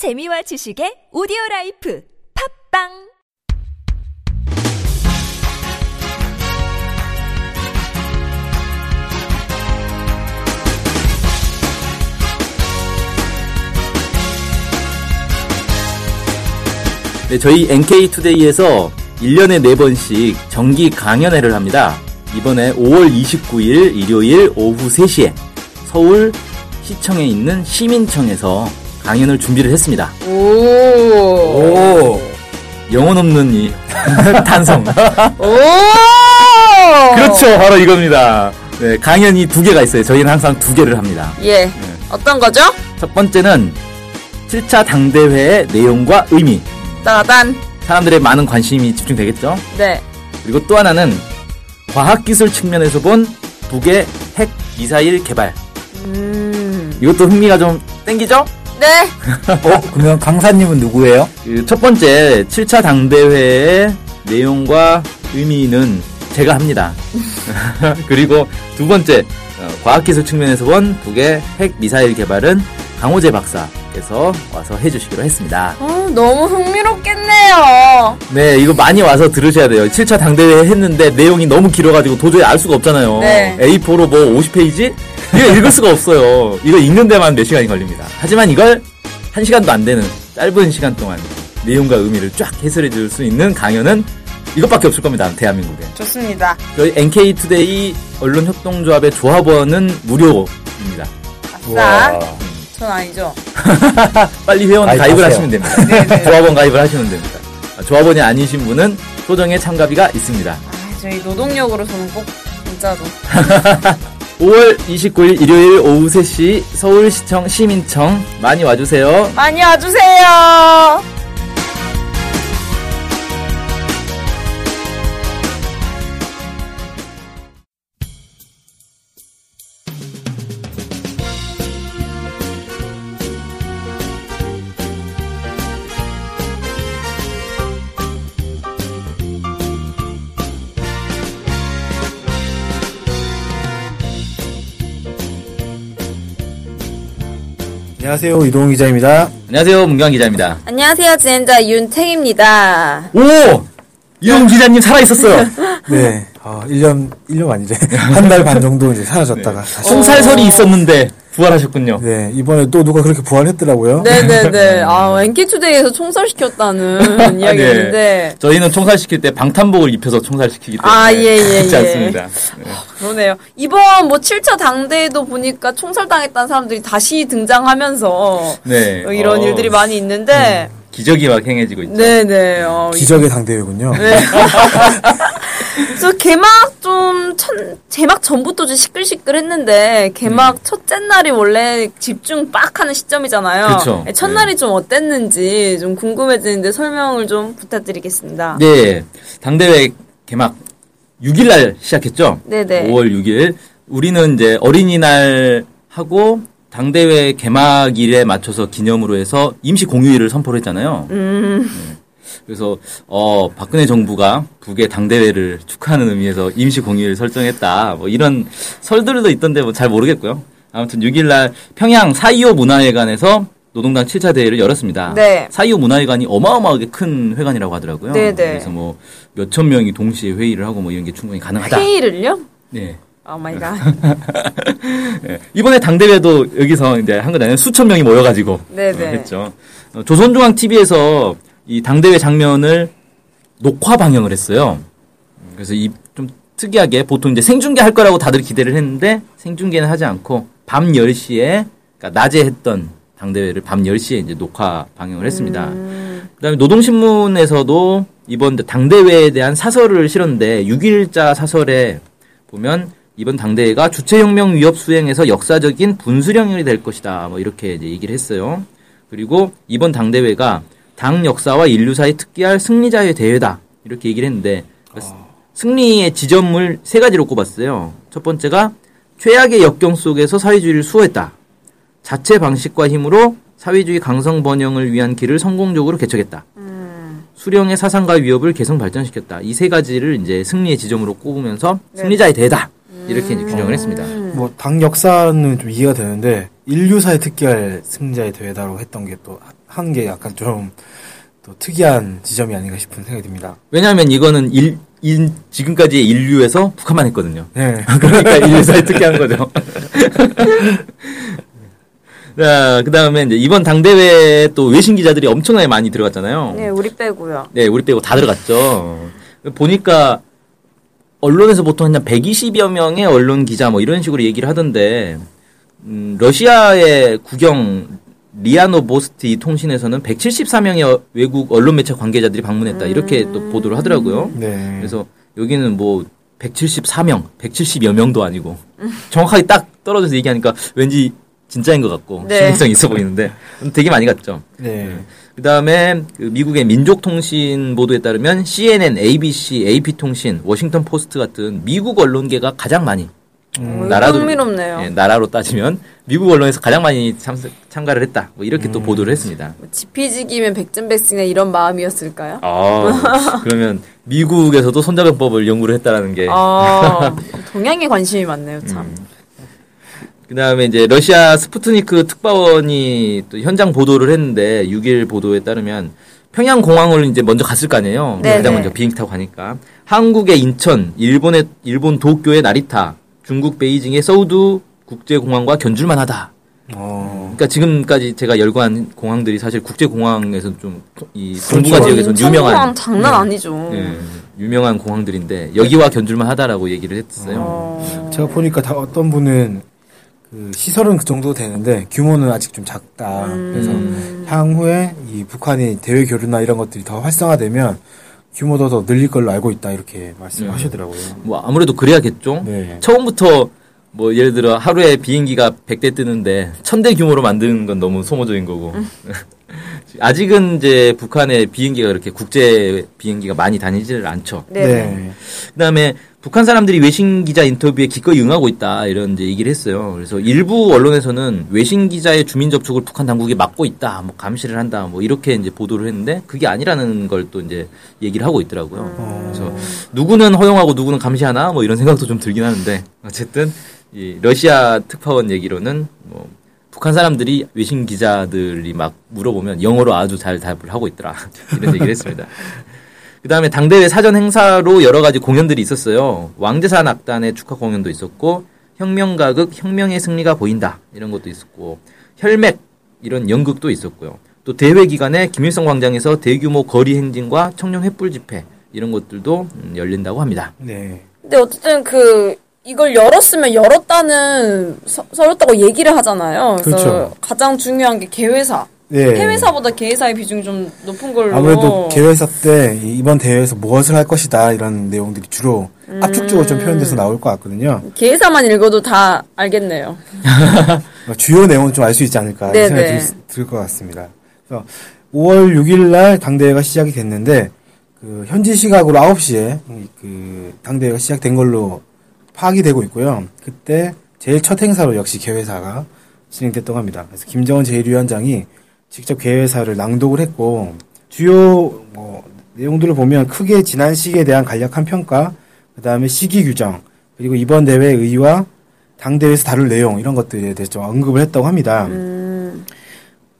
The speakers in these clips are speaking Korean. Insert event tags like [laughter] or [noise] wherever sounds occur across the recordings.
재미와 지식의 오디오 life 팟빵 네, 저희 NK투데이에서 1년에 4번씩 정기 강연회를 합니다. 이번에 5월 29일 일요일 오후 3시에 서울 시청에 있는 시민청에서 강연을 준비를 했습니다. 오. 오. 영혼 없는 이 [laughs] 탄성. 오. 그렇죠. 바로 이겁니다. 네, 강연이 두 개가 있어요. 저희는 항상 두 개를 합니다. 예. 어떤 거죠? 첫 번째는 7차 당대회의 내용과 의미. 따단. 사람들의 많은 관심이 집중되겠죠. 네. 그리고 또 하나는 과학기술 측면에서 본 북의 핵 미사일 개발. 음. 이것도 흥미가 좀 땡기죠? 네. 어, 그러면 강사님은 누구예요? 그 첫 번째 7차 당대회의 내용과 의미는 제가 합니다. [laughs] 그리고 두 번째 어, 과학기술 측면에서 본 북의 핵 미사일 개발은 강호재 박사 께서 와서 해주시기로 했습니다. 어, 너무 흥미롭겠네요. 네, 이거 많이 와서 들으셔야 돼요. 7차 당대회 했는데 내용이 너무 길어가지고 도저히 알 수가 없잖아요. 네. A4로 뭐 50페이지? 이거 읽을 수가 없어요. 이거 읽는 데만 몇 시간이 걸립니다. 하지만 이걸 한 시간도 안 되는 짧은 시간 동안 내용과 의미를 쫙 해설해 줄 수 있는 강연은 이것밖에 없을 겁니다. 대한민국에. 좋습니다. 저희 NK투데이 언론협동조합의 조합원은 무료입니다. 아싸. 전 아니죠. [laughs] 빨리 회원 가입을 가입하세요. 하시면 됩니다. 조합원 가입을 하시면 됩니다. 아, 조합원이 아니신 분은 소정의 참가비가 있습니다. 아, 저희 노동력으로 저는 꼭 진짜로. 5월 29일 일요일 오후 3시 서울시청 시민청 많이 와주세요. 많이 와주세요. 안녕하세요. 이동훈 기자입니다. 안녕하세요. 문경 기자입니다. 안녕하세요. 진행자 윤택입니다. 오! 이용 기자님 살아 있었어요. [laughs] 네. 아, 1년, 1년 아니죠. 한달 반 정도 이제 사라졌다가 다시. 총살설이 있었는데 부활하셨군요. 네. 이번에 또 누가 그렇게 부활했더라고요. 네네네. [laughs] 아, NK투데이에서 총살시켰다는 [laughs] 이야기였는데. 저희는 총살시킬 때 방탄복을 입혀서 총살시키기 때문에 아, 예, 예, 그렇지 예. 않습니다. 네. 그러네요. 이번 뭐 7차 당대회도 보니까 총살당했다는 사람들이 다시 등장하면서 네. 어, 이런 어, 일들이 많이 있는데, 기적이 막 행해지고 있죠. 네네. 어, 기적의 당대회군요. 네. [laughs] 저 개막 좀 천, 개막 전부터 좀 시끌시끌했는데 개막 네. 첫째 날이 원래 집중 빡 하는 시점이잖아요. 그쵸. 네, 첫날이 좀 어땠는지 좀 궁금해지는데 설명을 좀 부탁드리겠습니다. 네. 당대회 개막 6일 날 시작했죠? 네네. 5월 6일. 우리는 이제 어린이날 하고 당대회 개막일에 맞춰서 기념으로 해서 임시 공휴일을 선포를 했잖아요. 음. 네. 그래서 어 박근혜 정부가 북의 당대회를 축하하는 의미에서 임시 공휴일 설정했다. 뭐 이런 설들도 있던데 뭐 잘 모르겠고요. 아무튼 6일날 평양 4.25 문화회관에서 노동당 7차 대회를 열었습니다. 네. 4.25 문화회관이 어마어마하게 큰 회관이라고 하더라고요. 네네. 그래서 뭐 몇천 명이 동시에 회의를 하고 뭐 이런 게 충분히 가능하다. 회의를요? 네. Oh my god. 예. [laughs] 이번에 당대회도 여기서 이제 한 거잖아요. 수천 명이 모여가지고 네네. 어, 했죠. 어, 조선중앙 TV에서 이 당대회 장면을 녹화 방영을 했어요. 음, 그래서 이 좀 특이하게 보통 이제 생중계 할 거라고 다들 기대를 했는데 생중계는 하지 않고 밤 10시에 그러니까 낮에 했던 당대회를 밤 10시에 이제 녹화 방영을 했습니다. 음. 그다음에 노동신문에서도 이번 당대회에 대한 사설을 실었는데 6일자 사설에 보면 이번 당대회가 주체혁명 위협 수행에서 역사적인 분수령이 될 것이다. 뭐 이렇게 이제 얘기를 했어요. 그리고 이번 당대회가 당 역사와 인류사에 특기할 승리자의 대회다. 이렇게 얘기를 했는데 승리의 지점을 세 가지로 꼽았어요. 첫 번째가 최악의 역경 속에서 사회주의를 수호했다. 자체 방식과 힘으로 사회주의 강성 번영을 위한 길을 성공적으로 개척했다. 수령의 사상과 위협을 개성 발전시켰다. 이 세 가지를 이제 승리의 지점으로 꼽으면서 승리자의 대다 이렇게 이제 규정을 했습니다. 뭐, 당 역사는 좀 이해가 되는데, 인류사에 특기할 승자의 대회다라고 했던 게 또 한 게 약간 좀 또 특이한 지점이 아닌가 싶은 생각이 듭니다. 왜냐하면 이거는 일, 인, 지금까지의 인류에서 북한만 했거든요. 네. [laughs] 그러니까 인류사에 특이한 거죠. [laughs] 자, 그 다음에 이제 이번 당대회에 또 외신 기자들이 엄청나게 많이 들어갔잖아요. 네, 우리 빼고요. 네, 우리 빼고 다 들어갔죠. 보니까 언론에서 보통 한 120여 명의 언론 기자 뭐 이런 식으로 얘기를 하던데 음, 러시아의 국영 리아노 보스티 통신에서는 174명의 외국 언론 매체 관계자들이 방문했다 이렇게 또 보도를 하더라고요. 네. 그래서 여기는 뭐 174명, 170여 명도 아니고 정확하게 딱 떨어져서 얘기하니까 왠지 진짜인 것 같고 네. 신빙성 있어 보이는데 되게 많이 갔죠. 네. 그 다음에 미국의 민족통신 보도에 따르면 CNN, ABC, AP통신, 워싱턴 포스트 같은 미국 언론계가 가장 많이 음, 나라도 흥미롭네요. 예, 나라로 따지면 미국 언론에서 가장 많이 참, 참가를 했다. 뭐 이렇게 음. 또 보도를 했습니다. 뭐 지피지기면 백전백승이나 이런 마음이었을까요? 아, 그러면 미국에서도 손자병법을 연구를 했다라는 게. 아, 동양에 관심이 많네요, 참. 음. 그 다음에 이제 러시아 스푸트니크 특파원이 또 현장 보도를 했는데 6일 보도에 따르면 평양 공항을 이제 먼저 갔을 거 아니에요. 네네. 가장 먼저 비행기 타고 가니까 한국의 인천, 일본의 일본 도쿄의 나리타, 중국 베이징의 서우두 국제공항과 견줄만 하다. 어. 그러니까 지금까지 제가 열거한 공항들이 사실 국제공항에서 좀이 동북아 그렇죠. 지역에서 인천공항 유명한 장난 아니죠. 예, 유명한 공항들인데 여기와 견줄만 하다라고 얘기를 했어요. 어, 제가 보니까 다 어떤 분은 그 시설은 그 정도 되는데 규모는 아직 좀 작다. 그래서 향후에 이 북한이 대외 교류나 이런 것들이 더 활성화되면 규모도 더 늘릴 걸로 알고 있다 이렇게 말씀하시더라고요. 뭐 아무래도 그래야겠죠. 네. 처음부터 뭐 예를 들어 하루에 비행기가 100대 뜨는데 1000대 규모로 만드는 건 너무 소모적인 거고. [laughs] 아직은 이제 북한의 비행기가 그렇게 국제 비행기가 많이 다니지를 않죠. 네. 그다음에 북한 사람들이 외신 기자 인터뷰에 기꺼이 응하고 있다 이런 이제 얘기를 했어요. 그래서 일부 언론에서는 외신 기자의 주민 접촉을 북한 당국이 막고 있다, 뭐 감시를 한다, 뭐 이렇게 이제 보도를 했는데 그게 아니라는 걸 또 이제 얘기를 하고 있더라고요. 그래서 누구는 허용하고 누구는 감시하나 뭐 이런 생각도 좀 들긴 하는데 어쨌든 이 러시아 특파원 얘기로는 뭐 북한 사람들이 외신 기자들이 막 물어보면 영어로 아주 잘 답을 하고 있더라 이런 얘기를 했습니다. [laughs] 그 다음에 당대회 사전 행사로 여러 가지 공연들이 있었어요. 왕대산 악단의 축하 공연도 있었고, 혁명 가극 혁명의 승리가 보인다. 이런 것도 있었고, 혈맥 이런 연극도 있었고요. 또 대회 기간에 김일성 광장에서 대규모 거리 행진과 청년 횃불 집회 이런 것들도 음, 열린다고 합니다. 네. 근데 어쨌든 그 이걸 열었으면 열었다는 서, 열었다고 얘기를 하잖아요. 그래서 그렇죠. 가장 중요한 게 개회사. 네. 해외사보다 개회사의 비중이 좀 높은 걸로. 아무래도 개회사 때 이- 이번 대회에서 무엇을 할 것이다 이런 내용들이 주로 압축적으로 좀 표현돼서 나올 것 같거든요. 개회사만 읽어도 다 알겠네요. 어, [laughs] 주요 내용은 좀 알 수 있지 않을까 네네. 생각이 들 것 같습니다. 그래서 5월 6일 날 당대회가 시작이 됐는데 그 현지 시각으로 9시에 그 당대회가 시작된 걸로 파악이 되고 있고요. 그때 제일 첫 행사로 역시 개회사가 진행됐다고 합니다. 그래서 김정은 제1위원장이 직접 개회사를 낭독을 했고 주요 뭐 내용들을 보면 크게 지난 시기에 대한 간략한 평가, 그 다음에 시기 규정, 그리고 이번 대회 의의와 당 대회에서 다룰 내용 이런 것들에 대해서 좀 언급을 했다고 합니다.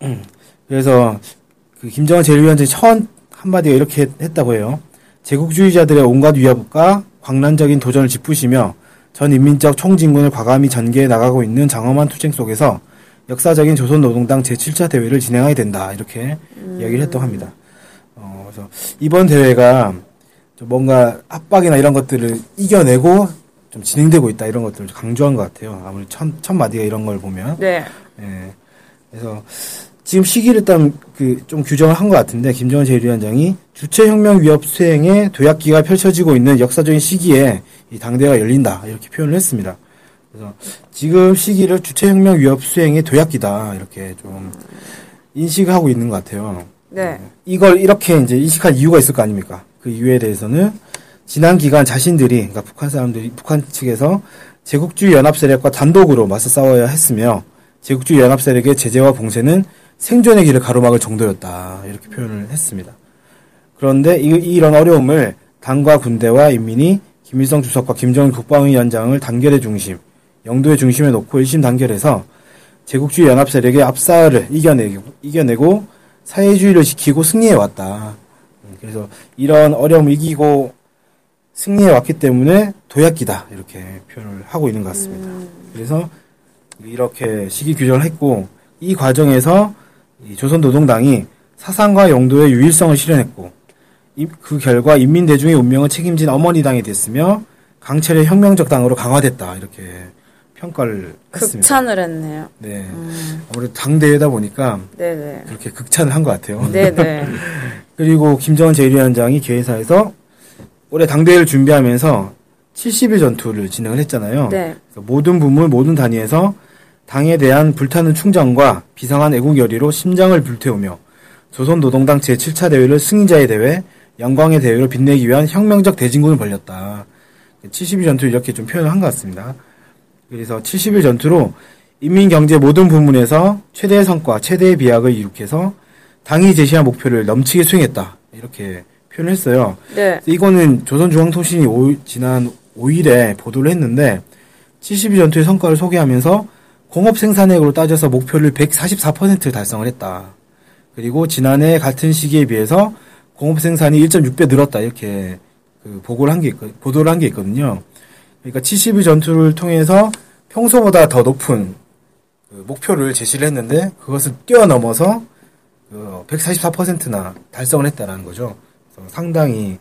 음, 그래서 그 김정은 제1위원장이 첫 한마디가 이렇게 했- 했다고 해요. 제국주의자들의 온갖 위협과 광란적인 도전을 짚으시며 전 인민적 총진군을 과감히 전개해 나가고 있는 장엄한 투쟁 속에서 역사적인 조선 노동당 제7차 대회를 진행하게 된다. 이렇게 이야기를 했다고 합니다. 어, 그래서 이번 대회가 좀 뭔가 압박이나 이런 것들을 이겨내고 좀 진행되고 있다. 이런 것들을 강조한 것 같아요. 아무리 첫, 첫 마디가 이런 걸 보면. 네. 예. 그래서 지금 시기를 일단 그 좀 규정을 한 것 같은데 김정은 제1위원장이 주체혁명 위협 수행의 도약기가 펼쳐지고 있는 역사적인 시기에 이 당대가 열린다 이렇게 표현을 했습니다. 그래서 지금 시기를 주체혁명 위협 수행의 도약기다 이렇게 좀 인식하고 있는 것 같아요. 네. 이걸 이렇게 이제 인식한 이유가 있을 거 아닙니까? 그 이유에 대해서는 지난 기간 자신들이 그러니까 북한 사람들이 북한 측에서 제국주의 연합 세력과 단독으로 맞서 싸워야 했으며 제국주의 연합 세력의 제재와 봉쇄는 생존의 길을 가로막을 정도였다 이렇게 표현을 했습니다. 그런데 이, 이런 어려움을 당과 군대와 인민이 김일성 주석과 김정은 국방위원장을 단결의 중심, 영도의 중심에 놓고 일심 단결해서 제국주의 연합 세력의 압사를 이겨내고, 이겨내고 사회주의를 지키고 승리해 왔다. 음, 그래서 이런 어려움을 이기고 승리해 왔기 때문에 도약기다 이렇게 표현을 하고 있는 것 같습니다. 그래서 이렇게 시기 규정을 했고 이 과정에서 이 조선노동당이 사상과 용도의 유일성을 실현했고 이- 그 결과 인민대중의 운명을 책임진 어머니당이 됐으며 강철의 혁명적 당으로 강화됐다 이렇게 평가를 했습니다. 극찬을 했네요. 네, 아무래도 당대회다 보니까 네네. 그렇게 극찬을 한 것 같아요. 네네. [laughs] 그리고 김정은 제1위원장이 개회사에서 올해 당대회를 준비하면서 70일 전투를 진행을 했잖아요. 네. 모든 부문, 모든 단위에서 당에 대한 불타는 충정과 비상한 애국 열의로 심장을 불태우며 조선노동당 제7차 대회를 승리자의 대회, 영광의 대회로 빛내기 위한 혁명적 대진군을 벌였다. 70일 전투 이렇게 좀 표현을 한 것 같습니다. 그래서 70일 전투로 인민경제 모든 부문에서 최대의 성과, 최대의 비약을 이룩해서 당이 제시한 목표를 넘치게 수행했다. 이렇게 표현을 했어요. 네. 이거는 조선중앙통신이 오- 지난 5일에 보도를 했는데 72 전투의 성과를 소개하면서 공업 생산액으로 따져서 목표를 144% 달성을 했다. 그리고 지난해 같은 시기에 비해서 공업 생산이 1.6배 늘었다 이렇게 그 보고를 한 게 보도를 한 게 있거든요. 그러니까 72 전투를 통해서 평소보다 더 높은 그 목표를 제시를 했는데 그것을 뛰어넘어서 그 144%나 달성을 했다라는 거죠. 그래서 상당히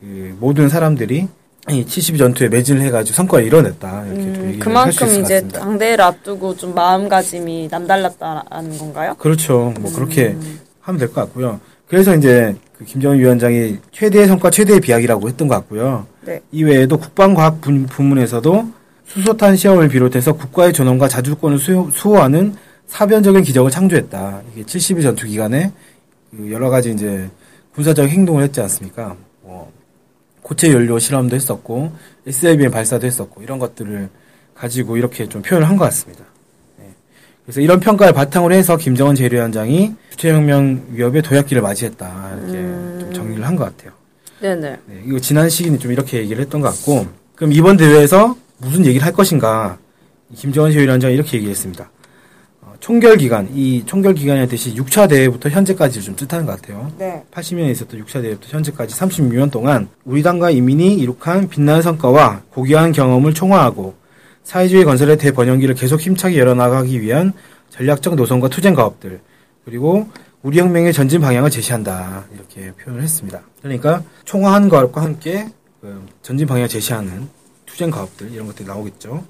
그 모든 사람들이 이72 전투에 매진을 해가지고 성과를 이뤄냈다 이렇게 좀 음, 그만큼 이제 같습니다. 당대회를 앞두고 좀 마음가짐이 남달랐다는 건가요? 그렇죠. 뭐 그렇게 하면 될 것 같고요. 그래서 이제 그 김정은 위원장이 최대의 성과 최대의 비약이라고 했던 것 같고요. 네. 이외에도 국방과학 분- 부문에서도 수소탄 시험을 비롯해서 국가의 존엄과 자주권을 수호, 수호하는 사변적인 기적을 창조했다. 이게 70일 전투 기간에 그 여러 가지 이제 군사적 행동을 했지 않습니까? 뭐 고체 연료 실험도 했었고 SLBM 발사도 했었고 이런 것들을 가지고 이렇게 좀 표현을 한 것 같습니다. 네. 그래서 이런 평가를 바탕으로 해서 김정은 제1위원장이 주체혁명 위협의 도약기를 맞이했다 이렇게 좀 정리를 한 것 같아요. 네네. 네, 이거 지난 시기는 좀 이렇게 얘기를 했던 것 같고, 그럼 이번 대회에서 무슨 얘기를 할 것인가? 김정은 제1위원장이 이렇게 얘기했습니다. 어, 총결 기간, 이 총결 기간의 뜻이 6차 대회부터 현재까지 좀 뜻하는 것 같아요. 네. 80년에 있었던 6차 대회부터 현재까지 36년 동안 우리 당과 인민이 이룩한 빛나는 성과와 고귀한 경험을 총화하고 사회주의 건설의 대번영기를 계속 힘차게 열어나가기 위한 전략적 노선과 투쟁 가업들 그리고 우리 혁명의 전진 방향을 제시한다 이렇게 표현을 했습니다. 그러니까 총화한 것과 함께 그 전진 방향을 제시하는 투쟁 가업들 이런 것들이 나오겠죠.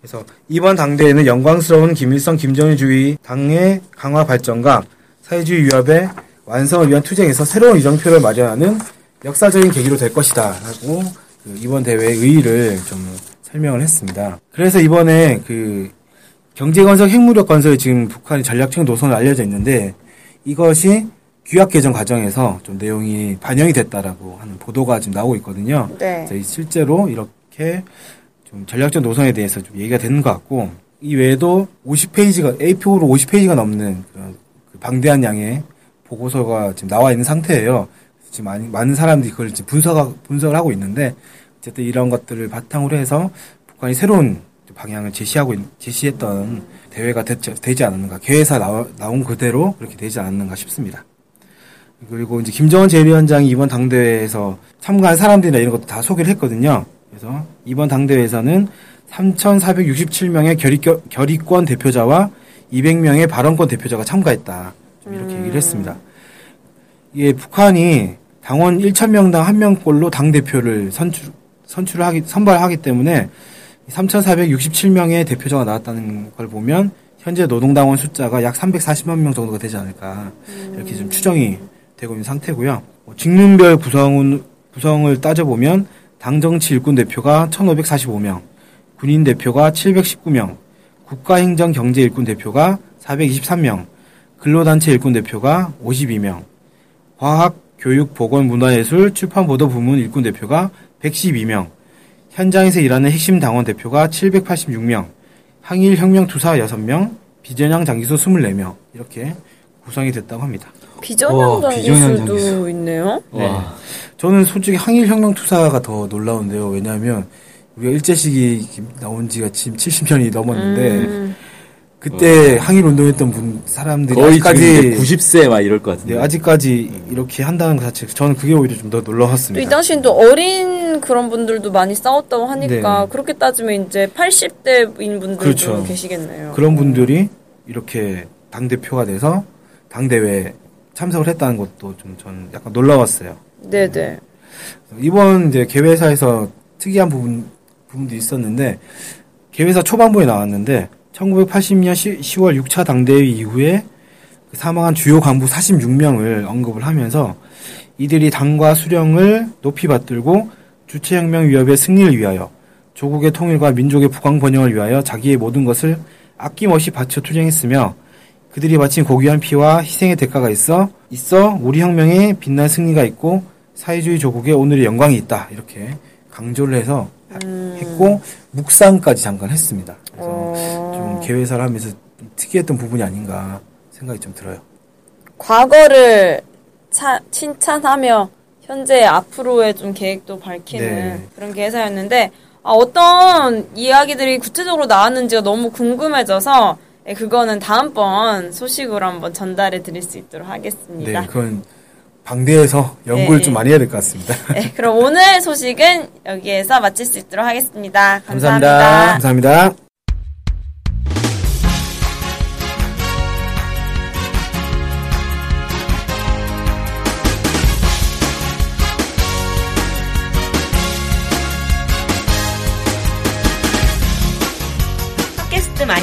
그래서 이번 당대회는 영광스러운 김일성 김정일주의 당의 강화 발전과 사회주의 위협의 완성을 위한 투쟁에서 새로운 이정표를 마련하는 역사적인 계기로 될 것이다. 라고 그 이번 대회의 의의를 좀 설명을 했습니다. 그래서 이번에 그 경제건설 핵무력 건설에 지금 북한이 전략적 노선을 알려져 있는데 이것이 규약 개정 과정에서 좀 내용이 반영이 됐다라고 하는 보도가 지금 나오고 있거든요. 네. 그래서 실제로 이렇게 좀 전략적 노선에 대해서 좀 얘기가 되는 것 같고 이 외에도 50페이지가 A4로 50페이지가 넘는 그런 그 방대한 양의 보고서가 지금 나와 있는 상태예요. 지금 많이, 많은 사람들이 그걸 지금 분석 분석을 하고 있는데 어쨌든 이런 것들을 바탕으로 해서 북한이 새로운 방향을 제시하고 있- 제시했던 대회가 됐- 되지 않았는가 개회사 나와, 나온 그대로 그렇게 되지 않았는가 싶습니다. 그리고 이제 김정은 제1위원장이 이번 당대회에서 참가한 사람들이나 이런 것도 다 소개를 했거든요. 그래서 이번 당대회에서는 3,467명의 결의권, 결의권 대표자와 200명의 발언권 대표자가 참가했다. 좀 이렇게 얘기를 했습니다. 이게 북한이 당원 1,000명당 1명꼴로 당대표를 선출, 선출을 하기, 선발하기 때문에 3,467명의 대표자가 나왔다는 걸 보면 현재 노동당원 숫자가 약 340만 명 정도가 되지 않을까 이렇게 좀 추정이 되고 있는 상태고요. 뭐 직능별 구성은, 구성을 따져보면 당정치 일꾼 대표가 1,545명, 군인 대표가 719명, 국가행정경제 일꾼 대표가 423명, 근로단체 일꾼 대표가 52명, 과학, 교육, 보건, 문화예술, 출판, 보도 부문 일꾼 대표가 112명, 현장에서 일하는 핵심 당원 대표가 786명, 항일 혁명 투사 6명, 비전향 장기수 24명 이렇게 구성이 됐다고 합니다. 비전형 장기수도 장기수. 있네요. 와. 저는 솔직히 항일 혁명 투사가 더 놀라운데요. 왜냐하면 우리가 일제 시기 나온 지가 지금 70년이 넘었는데 음, 그때 항일 운동했던 분 사람들이 거의 아직까지 지금 90세 막 이럴 것 같은데. 네, 아직까지 이렇게 한다는 것 자체 저는 그게 오히려 좀더또이 놀라웠습니다. 당시엔 또 어린 그런 분들도 많이 싸웠다고 하니까 네. 그렇게 따지면 이제 80대인 분들도 그렇죠. 계시겠네요. 그런 분들이 이렇게 당 대표가 돼서 당 대회에 참석을 했다는 것도 좀 저는 약간 놀라웠어요. 네네. 이번 이제 개회사에서 특이한 부분 부분도 있었는데 개회사 초반부에 나왔는데 1980년 10, 월 6차 당대회 이후에 그 사망한 주요 간부 46명을 언급을 하면서 이들이 당과 수령을 높이 받들고 주체혁명 위협의 승리를 위하여 조국의 통일과 민족의 부강 번영을 위하여 자기의 모든 것을 아낌없이 바쳐 투쟁했으며 그들이 바친 고귀한 피와 희생의 대가가 있어 있어 우리 혁명에 빛난 승리가 있고 사회주의 조국의 오늘의 영광이 있다 이렇게 강조를 해서 했고 묵상까지 잠깐 했습니다. 그래서 어, 좀 개회사를 하면서 좀 특이했던 부분이 아닌가 생각이 좀 들어요. 과거를 차- 칭찬하며 현재 앞으로의 좀 계획도 밝히는 네. 그런 개사였는데 아, 어떤 이야기들이 구체적으로 나왔는지가 너무 궁금해져서 예, 그거는 다음번 소식으로 한번 전달해 드릴 수 있도록 하겠습니다. 네, 그건 방대해서 연구를 네, 좀 네. 많이 해야 될 것 같습니다. 네, 그럼 오늘 소식은 여기에서 마칠 수 있도록 하겠습니다. 감사합니다. 감사합니다. 감사합니다.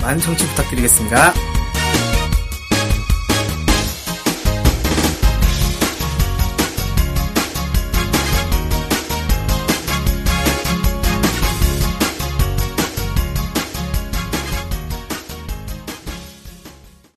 많은 청취 부탁드리겠습니다.